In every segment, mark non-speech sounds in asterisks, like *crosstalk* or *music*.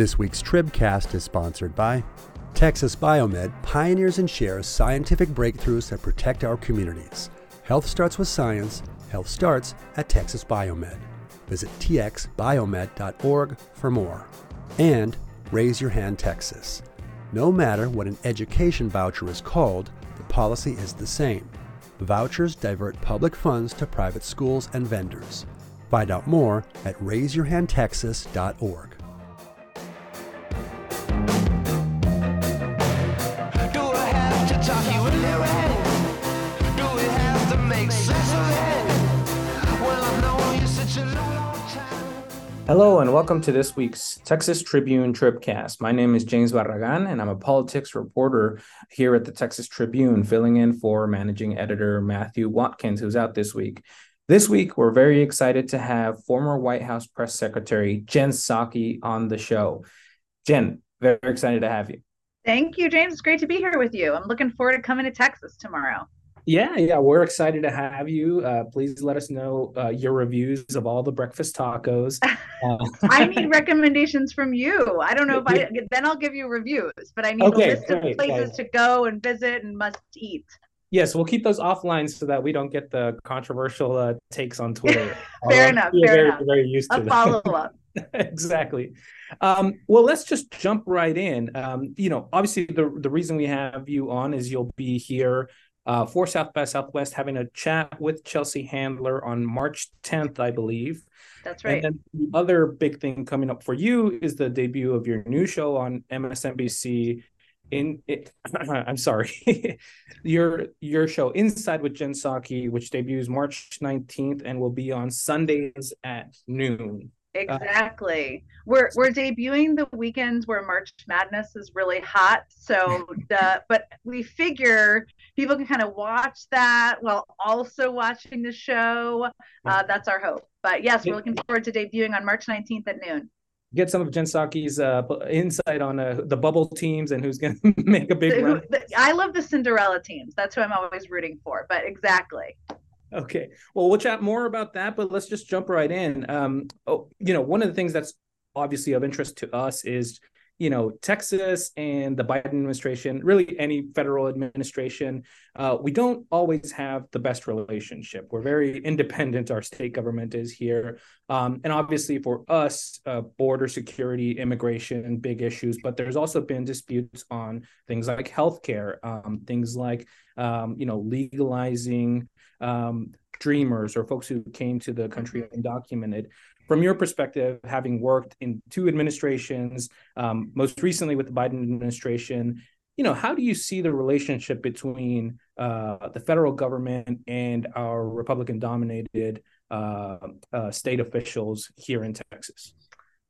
This week's Tribcast is sponsored by Texas Biomed pioneers and shares scientific breakthroughs that protect our communities. Health starts with science. Health starts at Texas Biomed. Visit txbiomed.org for more. And Raise Your Hand Texas. No matter what an education voucher is called, the policy is the same. Vouchers divert public funds to private schools and vendors. Find out more at raiseyourhandtexas.org. Hello and welcome to this week's Texas Tribune Tribcast. My name is James Barragan and I'm a politics reporter here at the Texas Tribune, filling in for managing editor Matthew Watkins, who's out this week. This week, we're very excited to have former White House press secretary Jen Psaki on the show. Jen, very excited to have you. Thank you, James. It's great to be here with you. I'm looking forward to coming to Texas tomorrow. Yeah, yeah, we're excited to have you. Uh, please let us know uh, your reviews of all the breakfast tacos. Uh, *laughs* I need recommendations from you. I don't know if I then I'll give you reviews, but I need Okay, a list of great, places to go and visit and must eat. yes, we'll keep those offline so that we don't get the controversial uh, takes on Twitter. *laughs* Fair Uh, enough, fair very, enough. Very used to A follow up. *laughs* exactly. Um, well, let's just jump right in. Um, you know, obviously, the the reason we have you on is you'll be here uh, for South by Southwest having a chat with Chelsea Handler on March 10th, I believe. That's right. And then the other big thing coming up for you is the debut of your new show on MSNBC. In it, *clears throat* I'm sorry, *laughs* your your show Inside with Jen Psaki, which debuts March 19th and will be on Sundays at noon. Exactly. We're we're debuting the weekends where March Madness is really hot. So *laughs* the but we figure people can kind of watch that while also watching the show. Uh, that's our hope. But yes, we're looking forward to debuting on March 19th at noon. Get some of Jen Psaki's uh, insight on uh, the bubble teams and who's going *laughs* to make a big The- run. the- I love the Cinderella teams. That's who I'm always rooting for. But exactly. Okay. Well, we'll chat more about that, but let's just jump right in. Um, oh, you know, one of the things that's obviously of interest to us is, you know, Texas and the Biden administration, really any federal administration, uh, we don't always have the best relationship. We're very independent, our state government is here. Um, and obviously for us, uh, border security, immigration, big issues, but there's also been disputes on things like healthcare, um, things like, um, you know, legalizing um, dreamers or folks who came to the country undocumented. From your perspective, having worked in two administrations, um, most recently with the Biden administration, you know, how do you see the relationship between uh, the federal government and our Republican-dominated uh, uh, state officials here in Texas?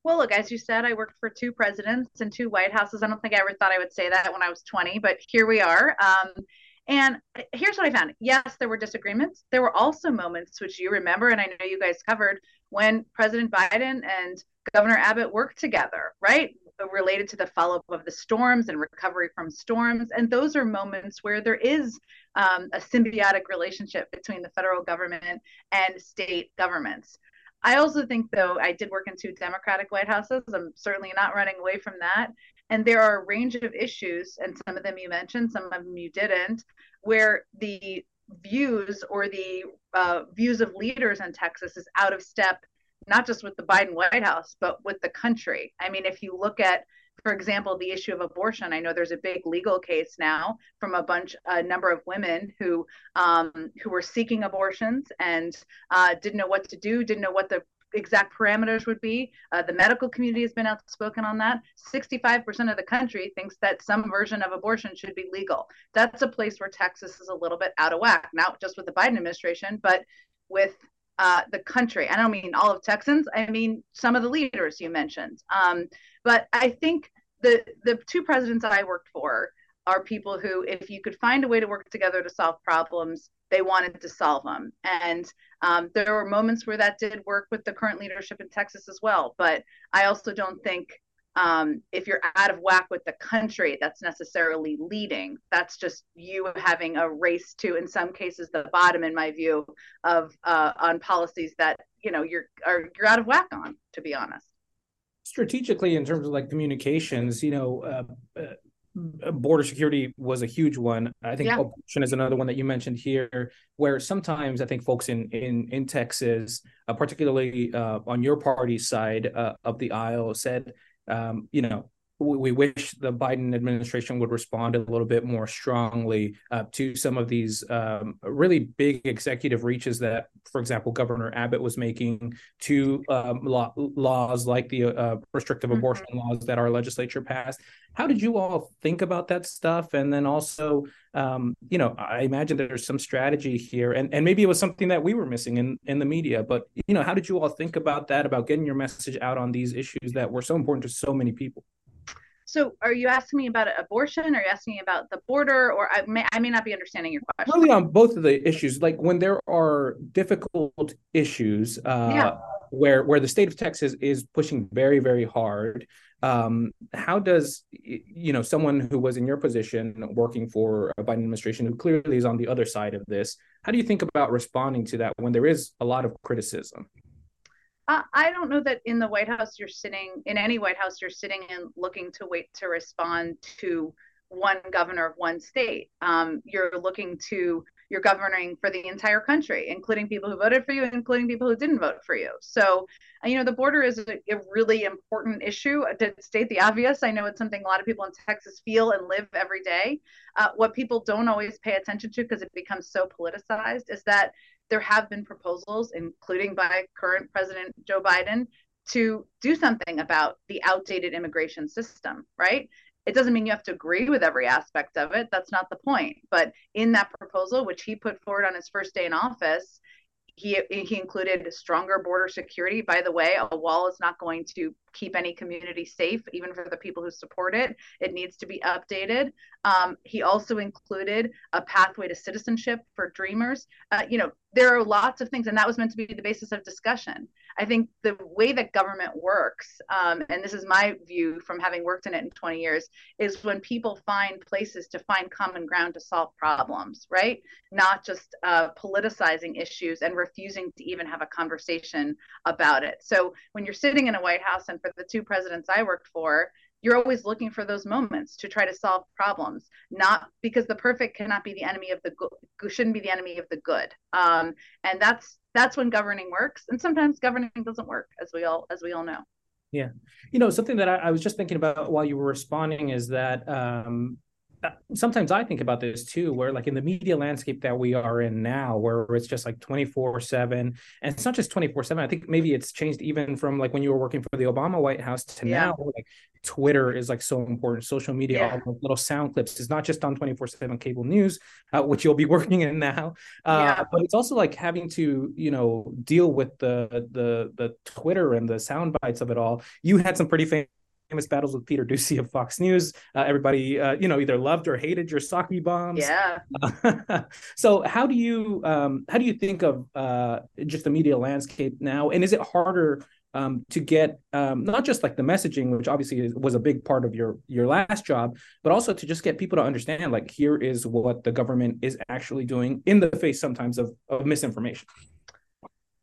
Well, look, as you said, I worked for two presidents and two White Houses. I don't think I ever thought I would say that when I was 20, but here we are. Um, and here's what I found. Yes, there were disagreements. There were also moments, which you remember, and I know you guys covered, when President Biden and Governor Abbott worked together, right? Related to the follow up of the storms and recovery from storms. And those are moments where there is um, a symbiotic relationship between the federal government and state governments. I also think, though, I did work in two Democratic White Houses. I'm certainly not running away from that. And there are a range of issues, and some of them you mentioned, some of them you didn't, where the views or the uh, views of leaders in Texas is out of step, not just with the Biden White House, but with the country. I mean, if you look at, for example, the issue of abortion, I know there's a big legal case now from a bunch, a number of women who um, who were seeking abortions and uh, didn't know what to do, didn't know what the exact parameters would be. Uh, the medical community has been outspoken on that. 65% of the country thinks that some version of abortion should be legal. That's a place where Texas is a little bit out of whack, not just with the Biden administration, but with uh, the country. I don't mean all of Texans. I mean some of the leaders you mentioned. Um, but I think the the two presidents I worked for are people who, if you could find a way to work together to solve problems, they wanted to solve them. And um, there were moments where that did work with the current leadership in Texas as well. But I also don't think um, if you're out of whack with the country, that's necessarily leading. That's just you having a race to, in some cases, the bottom, in my view, of uh, on policies that you know you're are you're out of whack on. To be honest. Strategically in terms of like communications you know uh, uh, border security was a huge one i think Yeah. abortion is another one that you mentioned here where sometimes i think folks in in in texas uh, particularly uh, on your party's side uh, of the aisle said um, you know we, we wish the biden administration would respond a little bit more strongly uh, to some of these um, really big executive reaches that for example governor abbott was making to um, law, laws like the uh, restrictive Mhm. abortion laws that our legislature passed. How did you all think about that stuff? And then also, um, you know, I imagine there's some strategy here, and, and maybe it was something that we were missing in, in the media. But you know, how did you all think about that? About getting your message out on these issues that were so important to so many people? So, are you asking me about abortion? Are you asking me about the border? Or I may I may not be understanding your question. Really, on both of the issues, like when there are difficult issues, uh, Yeah. where where the state of Texas is pushing very very hard. Um, how does you know someone who was in your position working for a Biden administration who clearly is on the other side of this? How do you think about responding to that when there is a lot of criticism? I, don't know that in the White House you're sitting in any White House you're sitting and looking to wait to respond to one governor of one state. Um, you're looking to you're governing for the entire country, including people who voted for you, including people who didn't vote for you. So, uh, you know, the border is a, a really important issue. To state the obvious, I know it's something a lot of people in Texas feel and live every day. Uh, what people don't always pay attention to because it becomes so politicized is that there have been proposals, including by current President Joe Biden, to do something about the outdated immigration system, right? It doesn't mean you have to agree with every aspect of it. That's not the point. But in that proposal, which he put forward on his first day in office, he, he included stronger border security. By the way, a wall is not going to keep any community safe, even for the people who support it. It needs to be updated. Um, he also included a pathway to citizenship for dreamers. Uh, you know, there are lots of things, and that was meant to be the basis of discussion. I think the way that government works, um, and this is my view from having worked in it in 20 years, is when people find places to find common ground to solve problems, right? Not just uh, politicizing issues and refusing to even have a conversation about it. So when you're sitting in a White House, and for the two presidents I worked for, you're always looking for those moments to try to solve problems not because the perfect cannot be the enemy of the good shouldn't be the enemy of the good um, and that's that's when governing works and sometimes governing doesn't work as we all as we all know Yeah. You know, something that I, I was just thinking about while you were responding is that um, sometimes I think about this too, where like in the media landscape that we are in now, where it's just like 24 7, and it's not just 24 7. I think maybe it's changed even from like when you were working for the Obama White House to Yeah. now, like Twitter is like so important. Social media, Yeah. all those little sound clips is not just on 24 7 cable news, uh, which you'll be *laughs* working in now. Uh, Yeah. but it's also like having to, you know, deal with the the the Twitter and the sound bites of it all. You had some pretty famous famous battles with Peter Doocy of Fox News. Uh, everybody, uh, you know, either loved or hated your Psaki bombs. yeah *laughs* so how do you um, how do you think of uh, just the media landscape now, and is it harder um, to get um, not just like the messaging, which obviously is, was a big part of your your last job, but also to just get people to understand like here is what the government is actually doing in the face sometimes of, of misinformation.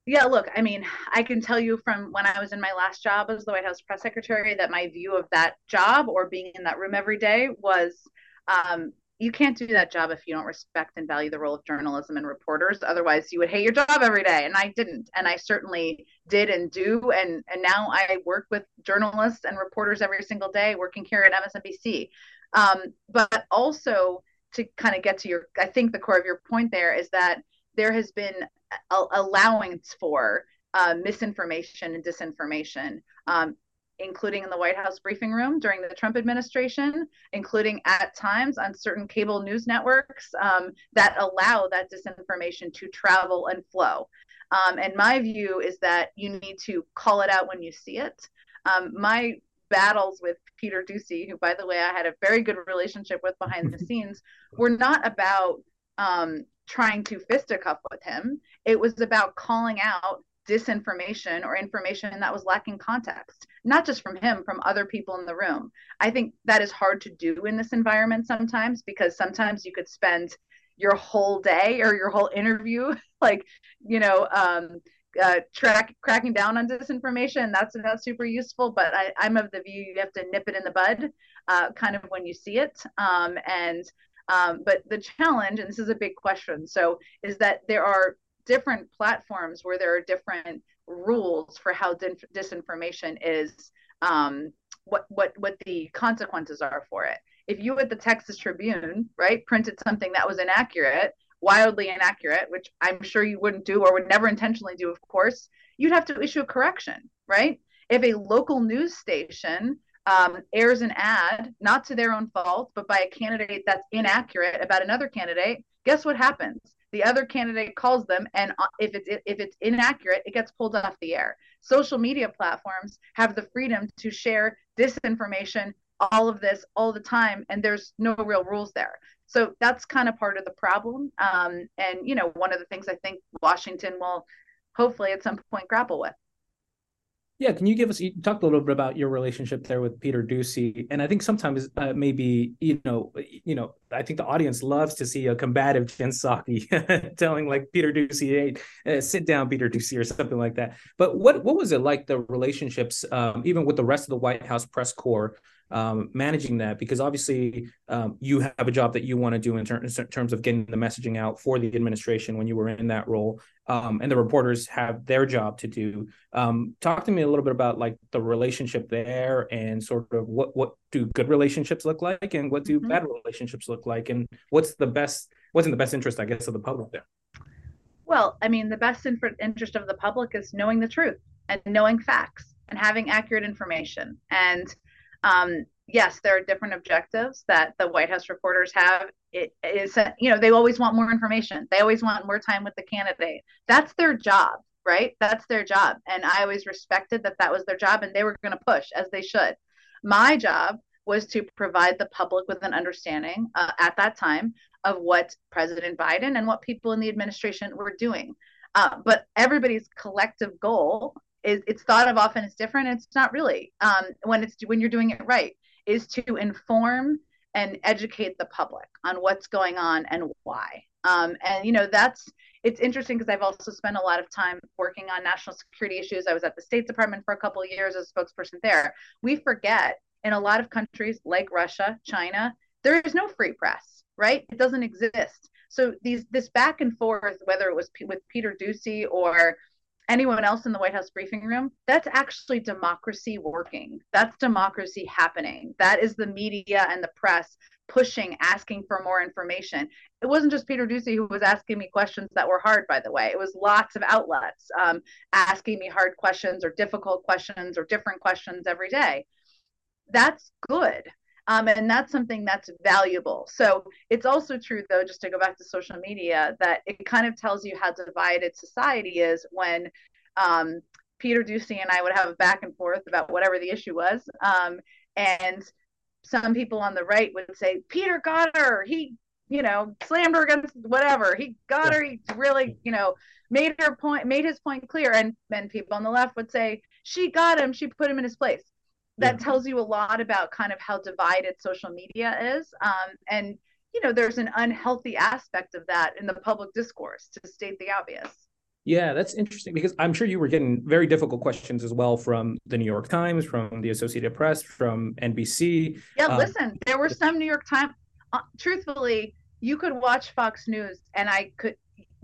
Yeah, look, I mean, I can tell you from when I was in my last job as the White House press secretary that my view of that job or being in that room every day was um, you can't do that job if you don't respect and value the role of journalism and reporters. Otherwise, you would hate your job every day. And I didn't. And I certainly did and do. And, and now I work with journalists and reporters every single day working here at MSNBC. Um, but also to kind of get to your, I think the core of your point there is that there has been allowance for uh, misinformation and disinformation, um, including in the White House briefing room during the Trump administration, including at times on certain cable news networks um, that allow that disinformation to travel and flow. Um, and my view is that you need to call it out when you see it. Um, my battles with Peter Doocy, who, by the way, I had a very good relationship with behind the *laughs* scenes, were not about um, trying to fisticuff with him. It was about calling out disinformation or information that was lacking context, not just from him, from other people in the room. I think that is hard to do in this environment sometimes because sometimes you could spend your whole day or your whole interview, *laughs* like, you know, um, uh, track cracking down on disinformation. That's not super useful, but I, I'm of the view you have to nip it in the bud, uh, kind of when you see it. Um, and um, but the challenge, and this is a big question, so is that there are different platforms where there are different rules for how din- disinformation is um, what what what the consequences are for it. If you at the Texas Tribune, right, printed something that was inaccurate, wildly inaccurate, which I'm sure you wouldn't do or would never intentionally do, of course, you'd have to issue a correction, right? If a local news station um, airs an ad, not to their own fault, but by a candidate that's inaccurate about another candidate, guess what happens? The other candidate calls them, and uh, if it's if it's inaccurate, it gets pulled off the air. Social media platforms have the freedom to share disinformation, all of this, all the time, and there's no real rules there. So that's kind of part of the problem. Um, and you know, one of the things I think Washington will hopefully at some point grapple with. Yeah, can you give us? You talked a little bit about your relationship there with Peter Doocy, and I think sometimes uh, maybe you know, you know, I think the audience loves to see a combative Jen Psaki *laughs* telling like Peter Doocy, "Hey, uh, sit down, Peter Doocy," or something like that. But what what was it like the relationships, um, even with the rest of the White House press corps? Um, managing that because obviously um, you have a job that you want to do in, ter- in, terms of getting the messaging out for the administration when you were in that role um, and the reporters have their job to do. Um, talk to me a little bit about like the relationship there and sort of what what do good relationships look like and what do mm-hmm. bad relationships look like and what's the best what's in the best interest i guess of the public there? Well i mean the best in- interest of the public is knowing the truth and knowing facts and having accurate information. And um, yes, there are different objectives that the White House reporters have. It is, you know, they always want more information. They always want more time with the candidate. That's their job, right? That's their job. And I always respected that that was their job and they were going to push as they should. My job was to provide the public with an understanding uh, at that time of what President Biden and what people in the administration were doing. Uh, but everybody's collective goal is it's thought of often as different. It's not really um, when it's when you're doing it right. Is to inform and educate the public on what's going on and why. Um, and you know that's it's interesting because I've also spent a lot of time working on national security issues. I was at the State Department for a couple of years as a spokesperson there. We forget in a lot of countries like Russia, China, there is no free press, right? It doesn't exist. So these this back and forth, whether it was P- with Peter Doocy or anyone else in the White House briefing room, that's actually democracy working. That's democracy happening. That is the media and the press pushing, asking for more information. It wasn't just Peter Doocy who was asking me questions that were hard, by the way. It was lots of outlets um, asking me hard questions or difficult questions or different questions every day. That's good. Um, and that's something that's valuable. So it's also true, though, just to go back to social media, that it kind of tells you how divided society is when um, Peter Doocy and I would have a back and forth about whatever the issue was. Um, and some people on the right would say, Peter got her. He, you know, slammed her against whatever. He got her. He really, you know, made her point, made his point clear. And then people on the left would say, she got him. She put him in his place that yeah. tells you a lot about kind of how divided social media is um, and you know there's an unhealthy aspect of that in the public discourse to state the obvious yeah that's interesting because i'm sure you were getting very difficult questions as well from the new york times from the associated press from nbc yeah um, listen there were some new york times uh, truthfully you could watch fox news and i could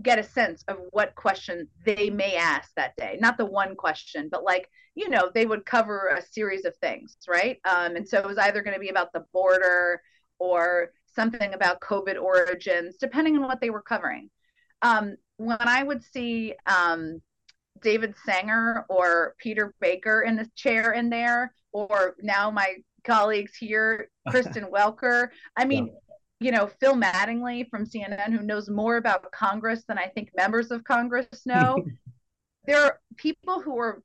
get a sense of what question they may ask that day not the one question but like you know, they would cover a series of things, right? Um, and so it was either going to be about the border or something about COVID origins, depending on what they were covering. Um, when I would see um, David Sanger or Peter Baker in the chair in there, or now my colleagues here, *laughs* Kristen Welker, I mean, yeah. You know, Phil Mattingly from CNN, who knows more about Congress than I think members of Congress know. *laughs* there are people who are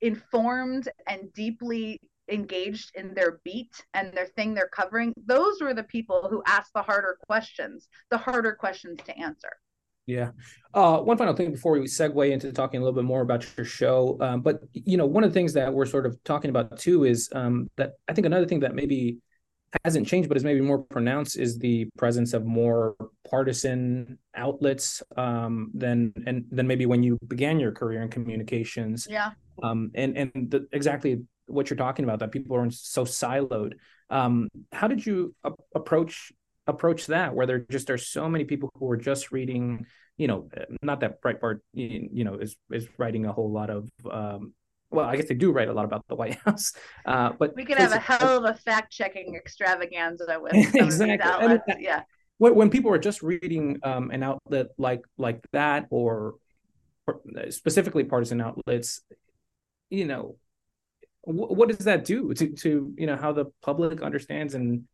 informed and deeply engaged in their beat and their thing they're covering, those were the people who asked the harder questions, the harder questions to answer. Yeah. Uh, one final thing before we segue into talking a little bit more about your show. Um, but, you know, one of the things that we're sort of talking about too is um, that I think another thing that maybe hasn't changed, but is maybe more pronounced, is the presence of more partisan outlets um, than and than maybe when you began your career in communications. Yeah. Um, and and the, exactly what you're talking about that people are so siloed. Um, how did you a- approach approach that where there just are so many people who are just reading you know not that breitbart you know is is writing a whole lot of um, well, I guess they do write a lot about the White *laughs* House, uh, but we could have a hell of a fact checking extravaganza with *laughs* exactly. yeah. When, when people are just reading um, an outlet like like that, or, or specifically partisan outlets, you know, wh- what does that do to to you know how the public understands and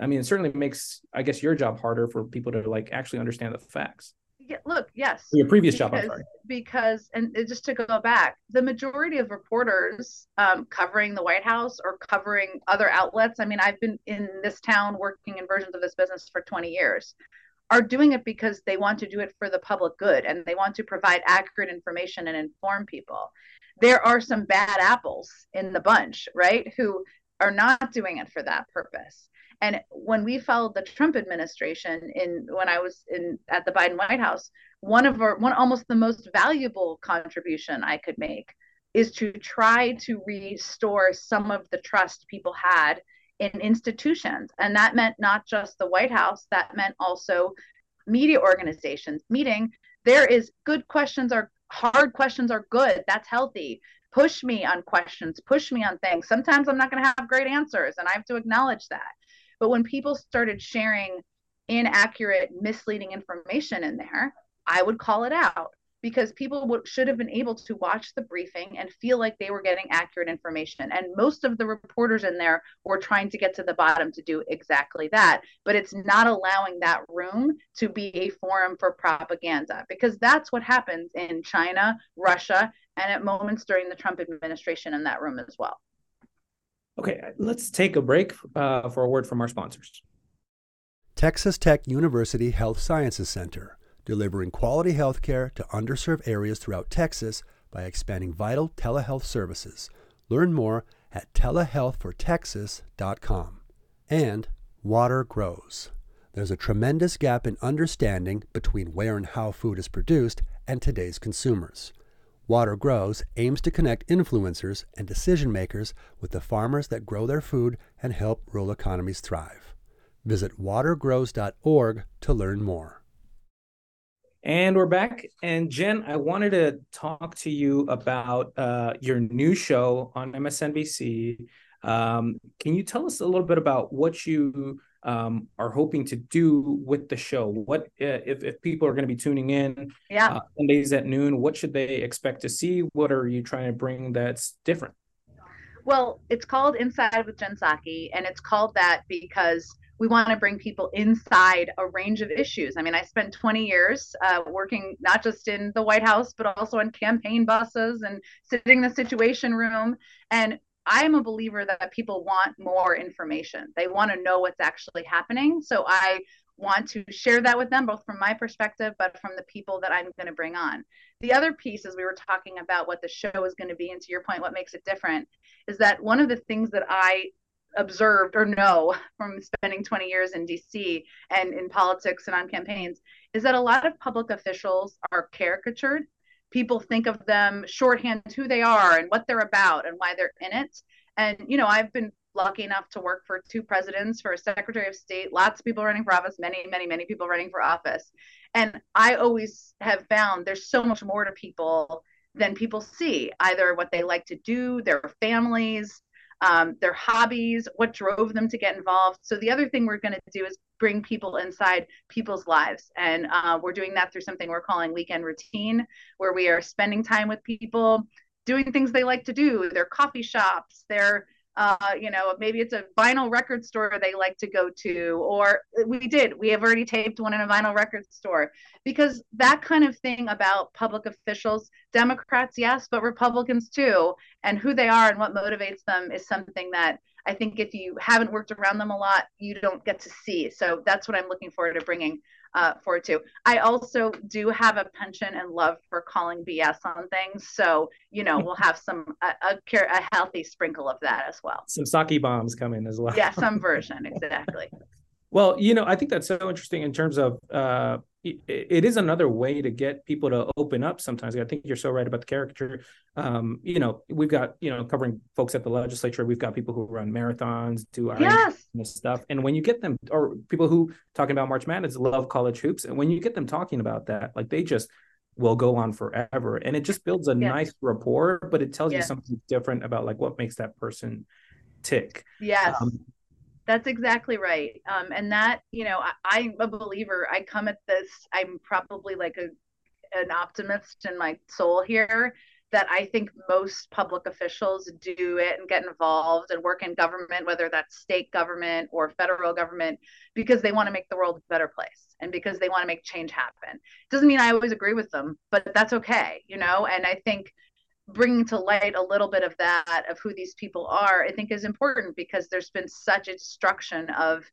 I mean, it certainly makes I guess your job harder for people to like actually understand the facts yeah, look, yes. Your previous because, job, I'm sorry. Because, and just to go back, the majority of reporters um, covering the White House or covering other outlets, I mean, I've been in this town working in versions of this business for 20 years, are doing it because they want to do it for the public good and they want to provide accurate information and inform people. There are some bad apples in the bunch, right? Who are not doing it for that purpose. And when we followed the Trump administration in when I was in at the Biden White House, one of our one almost the most valuable contribution I could make is to try to restore some of the trust people had in institutions. And that meant not just the White House, that meant also media organizations. meeting. there is good questions are hard questions are good. That's healthy. Push me on questions, push me on things. Sometimes I'm not going to have great answers, and I have to acknowledge that. But when people started sharing inaccurate, misleading information in there, I would call it out because people should have been able to watch the briefing and feel like they were getting accurate information. And most of the reporters in there were trying to get to the bottom to do exactly that. But it's not allowing that room to be a forum for propaganda because that's what happens in China, Russia, and at moments during the Trump administration in that room as well. Okay, let's take a break uh, for a word from our sponsors. Texas Tech University Health Sciences Center, delivering quality health care to underserved areas throughout Texas by expanding vital telehealth services. Learn more at telehealthfortexas.com. And water grows. There's a tremendous gap in understanding between where and how food is produced and today's consumers. Water Grows aims to connect influencers and decision makers with the farmers that grow their food and help rural economies thrive. Visit watergrows.org to learn more. And we're back. And Jen, I wanted to talk to you about uh, your new show on MSNBC. Um, can you tell us a little bit about what you um, are hoping to do with the show? What uh, if, if people are going to be tuning in yeah. uh, Sundays at noon? What should they expect to see? What are you trying to bring that's different? Well, it's called Inside with Jen Psaki, and it's called that because we want to bring people inside a range of issues. I mean, I spent 20 years uh, working not just in the White House, but also on campaign buses and sitting in the Situation Room. And I'm a believer that people want more information. They want to know what's actually happening. So I want to share that with them, both from my perspective, but from the people that I'm going to bring on. The other piece, as we were talking about what the show is going to be, and to your point, what makes it different, is that one of the things that I observed or know *laughs* from spending 20 years in DC and in politics and on campaigns is that a lot of public officials are caricatured people think of them shorthand who they are and what they're about and why they're in it. And, you know, I've been lucky enough to work for two presidents, for a secretary of state, lots of people running for office, many, many, many people running for office. And I always have found there's so much more to people than people see, either what they like to do, their families, um, their hobbies, what drove them to get involved. So the other thing we're going to do is bring people inside people's lives, and uh, we're doing that through something we're calling weekend routine, where we are spending time with people, doing things they like to do, their coffee shops, their uh, you know, maybe it's a vinyl record store they like to go to, or we did. We have already taped one in a vinyl record store because that kind of thing about public officials, Democrats, yes, but Republicans too, and who they are and what motivates them is something that I think if you haven't worked around them a lot, you don't get to see. So that's what I'm looking forward to bringing uh, for too. I also do have a penchant and love for calling BS on things, so you know we'll have some a, a, a healthy sprinkle of that as well. Some Psaki bombs coming as well. Yeah, some version *laughs* exactly. Well, you know, I think that's so interesting in terms of uh, it, is another way to get people to open up. Sometimes I think you're so right about the caricature. Um, you know, we've got you know covering folks at the legislature. We've got people who run marathons, do yes. stuff, and when you get them, or people who talking about March Madness, love college hoops, and when you get them talking about that, like they just will go on forever, and it just builds a yes. nice rapport. But it tells yes. you something different about like what makes that person tick. Yes. Um, that's exactly right. Um, and that, you know, I, am a believer. I come at this, I'm probably like a an optimist in my soul here that I think most public officials do it and get involved and work in government, whether that's state government or federal government, because they want to make the world a better place and because they want to make change happen. Doesn't mean I always agree with them, but that's okay, you know? And I think bringing to light a little bit of that of who these people are i think is important because there's been such a destruction of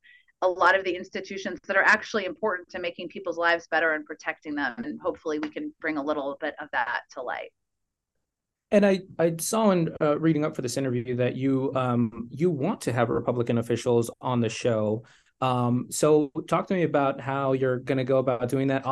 a lot of the institutions that are actually important to making people's lives better and protecting them. And hopefully we can bring a little bit of that to light. And I, I saw in uh, reading up for this interview that you um, you want to have Republican officials on the show. Um, so talk to me about how you're going to go about doing that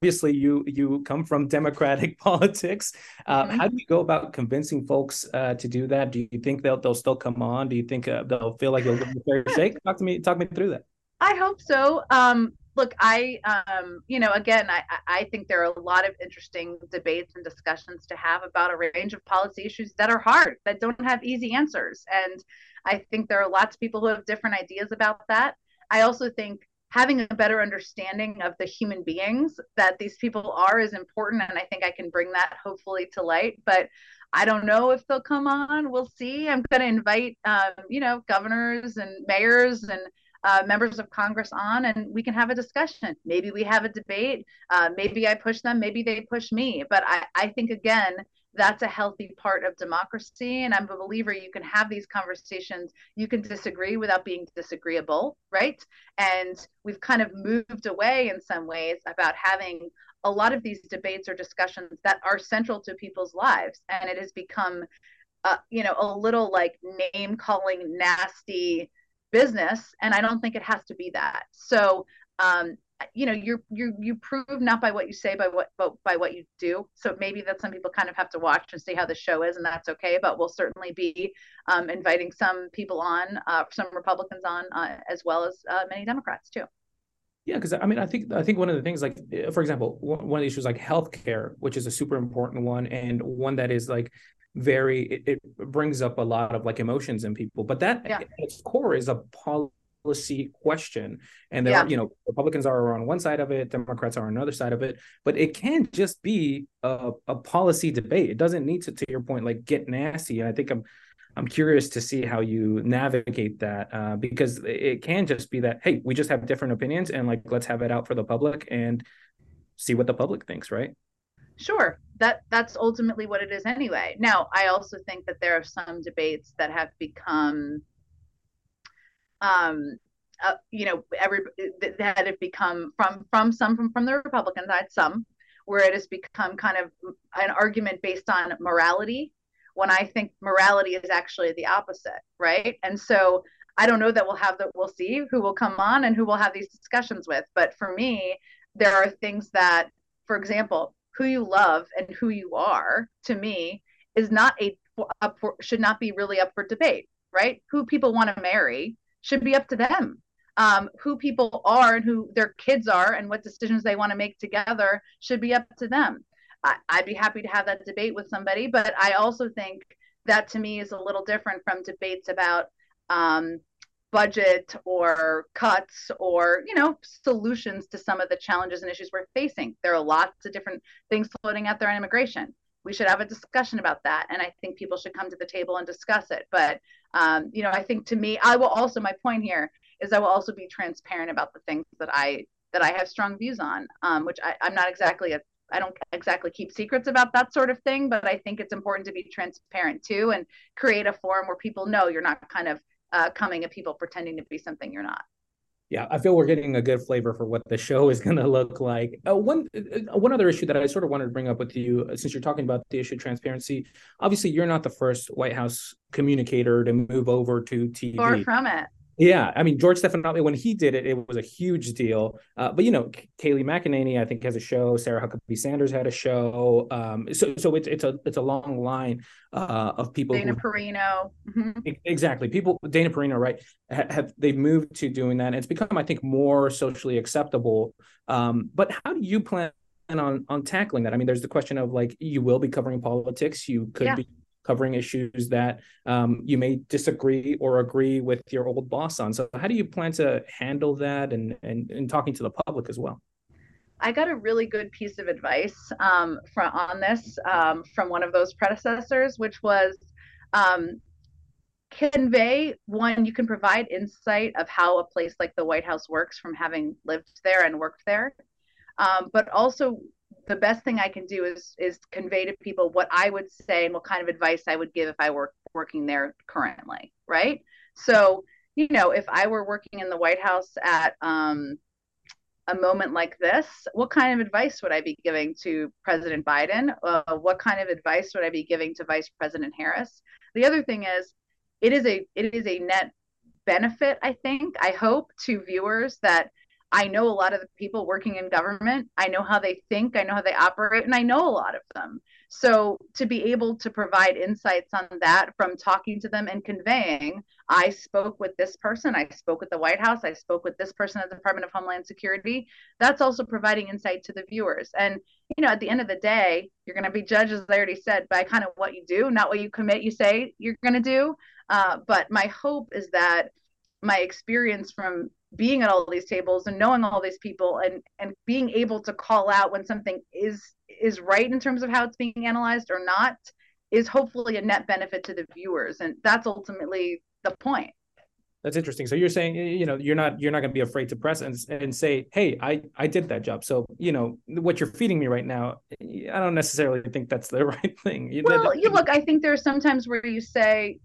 obviously you you come from democratic *laughs* politics. Uh, mm-hmm. how do you go about convincing folks uh, to do that? Do you think they'll they'll still come on? Do you think uh, they'll feel like you'll give them a fair shake? Talk to me talk me through that. I hope so. Um, look i um, you know again I, I think there are a lot of interesting debates and discussions to have about a range of policy issues that are hard that don't have easy answers. And i think there are lots of people who have different ideas about that. I also think having a better understanding of the human beings that these people are is important and i think i can bring that hopefully to light but i don't know if they'll come on. We'll see. I'm going to invite um, you know governors and mayors and uh, members of congress on and we can have a discussion. Maybe we have a debate. Uh, maybe i push them maybe they push me. But I, I think again that's a healthy part of democracy and i'm a believer you can have these conversations you can disagree without being disagreeable right? And we've kind of moved away in some ways about having a lot of these debates or discussions that are central to people's lives and it has become uh, you know a little like name calling nasty business and i don't think it has to be that. So um, you know you're you you prove not by what you say by what but by what you do so maybe that some people kind of have to watch and see how the show is and that's okay but we'll certainly be um, inviting some people on uh, some republicans on uh, as well as uh, many democrats too yeah because i mean i think i think one of the things like for example one of the issues like healthcare which is a super important one and one that is like very it, it brings up a lot of like emotions in people but that yeah. at its core is a policy policy question and there yeah. are you know republicans are on one side of it democrats are on another side of it but it can just be a, a policy debate. It doesn't need to to your point like get nasty. And i think i'm i'm curious to see how you navigate that uh, because it can just be that hey we just have different opinions and like let's have it out for the public and see what the public thinks right? Sure. That that's ultimately what it is anyway. Now i also think that there are some debates that have become um, uh, you know, every that have become from from some from from the Republican side, some where it has become kind of an argument based on morality, when I think morality is actually the opposite, right? And so I don't know that we'll have that. We'll see who will come on and who we'll have these discussions with. But for me, there are things that, for example, who you love and who you are, to me, is not a up for, should not be really up for debate, right? Who people want to marry should be up to them. Um, who people are and who their kids are and what decisions they want to make together should be up to them. I, would be happy to have that debate with somebody, but I also think that to me is a little different from debates about um, budget or cuts or you know solutions to some of the challenges and issues we're facing. There are lots of different things floating out there on immigration we should have a discussion about that and i think people should come to the table and discuss it but um, you know i think to me i will also my point here is i will also be transparent about the things that i that i have strong views on um, which I, i'm not exactly a I don't exactly keep secrets about that sort of thing, but I think it's important to be transparent too and create a forum where people know you're not kind of uh, coming at people pretending to be something you're not. Yeah, I feel we're getting a good flavor for what the show is *laughs* going to look like. Uh, one uh, one other issue that I sort of wanted to bring up with you, uh, since you're talking about the issue of transparency, obviously you're not the first White House communicator to move over to TV. Far from it. Yeah, I mean George Stephanopoulos when he did it, it was a huge deal. Uh, but you know, Kayleigh McEnany, I think, has a show. Sarah Huckabee Sanders had a show. Um, so so it's it's a it's a long line uh, of people. Dana who, Perino. Mhm. exactly, people. Dana Perino, right? ha- Have they've moved to doing that? And it's become, I think, more socially acceptable. Um, but how do you plan on on tackling that? I mean, there's the question of like you will be covering politics. You could Yeah. be covering issues that um, you may disagree or agree with your old boss on. So how do you plan to handle that and and, and talking to the public as well? I got a really good piece of advice um, from on this um, from one of those predecessors, which was um, convey one. You can provide insight of how a place like the White House works from having lived there and worked there, um, but also the best thing I can do is is convey to people what I would say and what kind of advice I would give if I were working there currently, right? So you know, if I were working in the White House at um, a moment like this, what kind of advice would I be giving to President Biden? Uh, what kind of advice would I be giving to Vice President Harris? The other thing is, it is a it is a net benefit. I think I hope to viewers that I know a lot of the people working in government. I know how they think. I know how they operate, and I know a lot of them. So to be able to provide insights on that from talking to them and conveying, I spoke with this person, I spoke with the White House, I spoke with this person at the Department of Homeland Security. That's also providing insight to the viewers. And you know, at the end of the day, you're going to be judged, as I already said, by kind of what you do, not what you commit. You say you're going to do. Uh, but my hope is that my experience from being at all these tables and knowing all these people and and being able to call out when something is is right in terms of how it's being analyzed or not is hopefully a net benefit to the viewers and that's ultimately the point That's interesting. So you're saying, you know, you're not you're not going to be afraid to press and and say, "Hey, I I did that job." So you know what you're feeding me right now. I don't necessarily think that's the *laughs* right thing. You- well you look i think there are some times where you say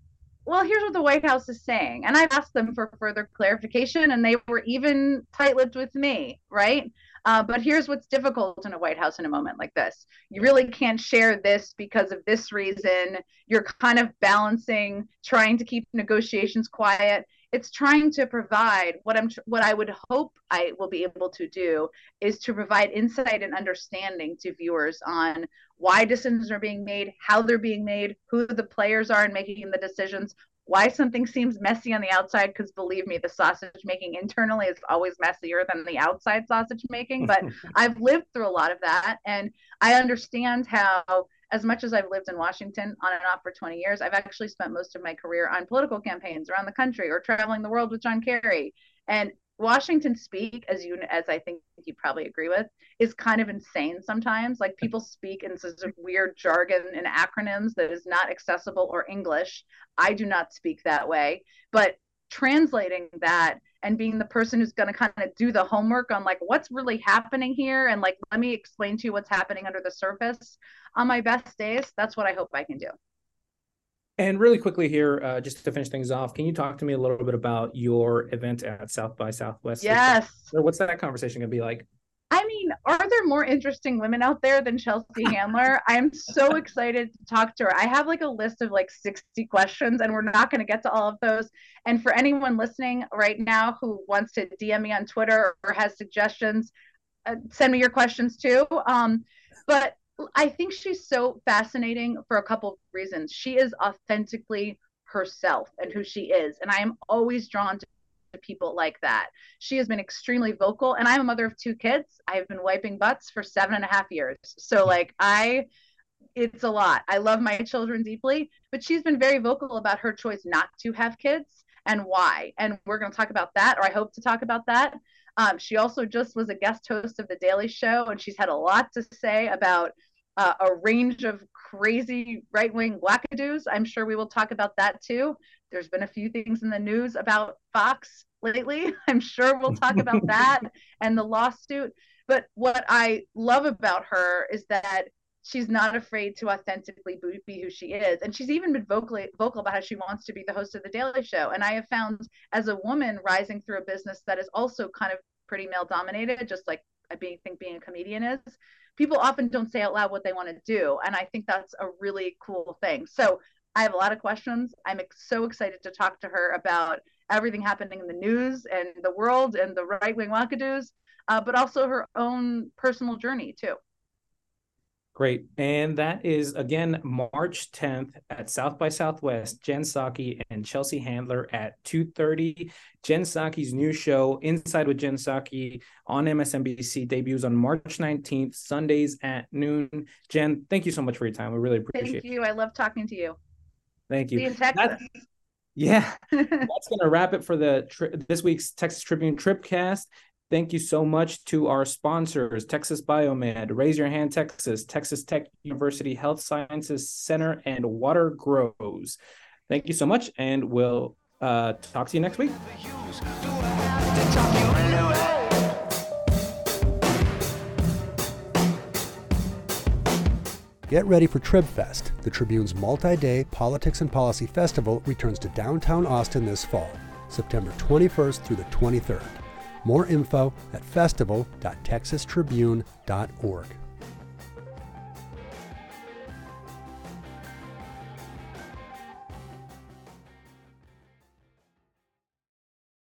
well here's what the white house is saying. And i've asked them for further clarification and they were even tight-lipped with me right? Uh, but here's what's difficult in a white house in a moment like this. You really can't share this because of this reason. You're kind of balancing trying to keep negotiations quiet it's trying to provide what i'm what i would hope i will be able to do is to provide insight and understanding to viewers on why decisions are being made, how they're being made, who the players are in making the decisions, why something seems messy on the outside. Because believe me, the sausage making internally is always messier than the outside sausage making. But *laughs* I've lived through a lot of that. And I understand how, as much as I've lived in Washington on and off for 20 years, I've actually spent most of my career on political campaigns around the country or traveling the world with John Kerry. And Washington speak, as you as I think you probably agree with, is kind of insane sometimes. Like people speak in such weird jargon and acronyms that is not accessible or English. I do not speak that way, but translating that and being the person who's going to kind of do the homework on like what's really happening here and like let me explain to you what's happening under the surface on my best days that's what i hope i can do And really quickly here, uh, just to finish things off, can you talk to me a little bit about your event at South by Southwest? yes So what's that conversation going to be like? I mean, are there more interesting women out there than Chelsea *laughs* Handler? I'm so excited to talk to her. I have like a list of like 60 questions, and we're not going to get to all of those. And for anyone listening right now who wants to DM me on Twitter or has suggestions, uh, send me your questions too. Um, but I think she's so fascinating for a couple of reasons. She is authentically herself and who she is. And I am always drawn to people like that. She has been extremely vocal, and I'm a mother of two kids. I've been wiping butts for seven and a half years. So, like, I, it's a lot. I love my children deeply, but she's been very vocal about her choice not to have kids and why. And we're going to talk about that, or I hope to talk about that. Um, she also just was a guest host of The Daily Show, and she's had a lot to say about uh, a range of crazy right wing wackadoos. I'm sure we will talk about that too. There's been a few things in the news about Fox lately. *laughs* I'm sure we'll talk about *laughs* that and the lawsuit. But what I love about her is that she's not afraid to authentically be who she is and she's even been vocally vocal about how she wants to be the host of the daily show and i have found as a woman rising through a business that is also kind of pretty male dominated just like i being, think being a comedian is people often don't say out loud what they want to do and i think that's a really cool thing so i have a lot of questions i'm so excited to talk to her about everything happening in the news and the world and the right-wing wackadoos uh, but also her own personal journey too Great. And that is again March 10th at South by Southwest, Jen Psaki and Chelsea Handler at 2:30. Jen Psaki's new show, Inside with Jen Psaki, on MSNBC debuts on March 19th, Sundays at noon. Jen, thank you so much for your time. We really appreciate it. Thank you. I love talking to you. Thank you. See you in Texas. yeah, *laughs* that's going to wrap it for the tri- this week's Texas Tribune Tribcast. Thank you so much to our sponsors Texas Biomed, Raise Your Hand Texas, Texas Tech University Health Sciences Center, and Water Grows. Thank you so much, and we'll uh, talk to you next week. Get ready for TribFest. The Tribune's multi day politics and policy festival returns to downtown Austin this fall, September 21st through the 23rd. More info at festival.texastribune.org.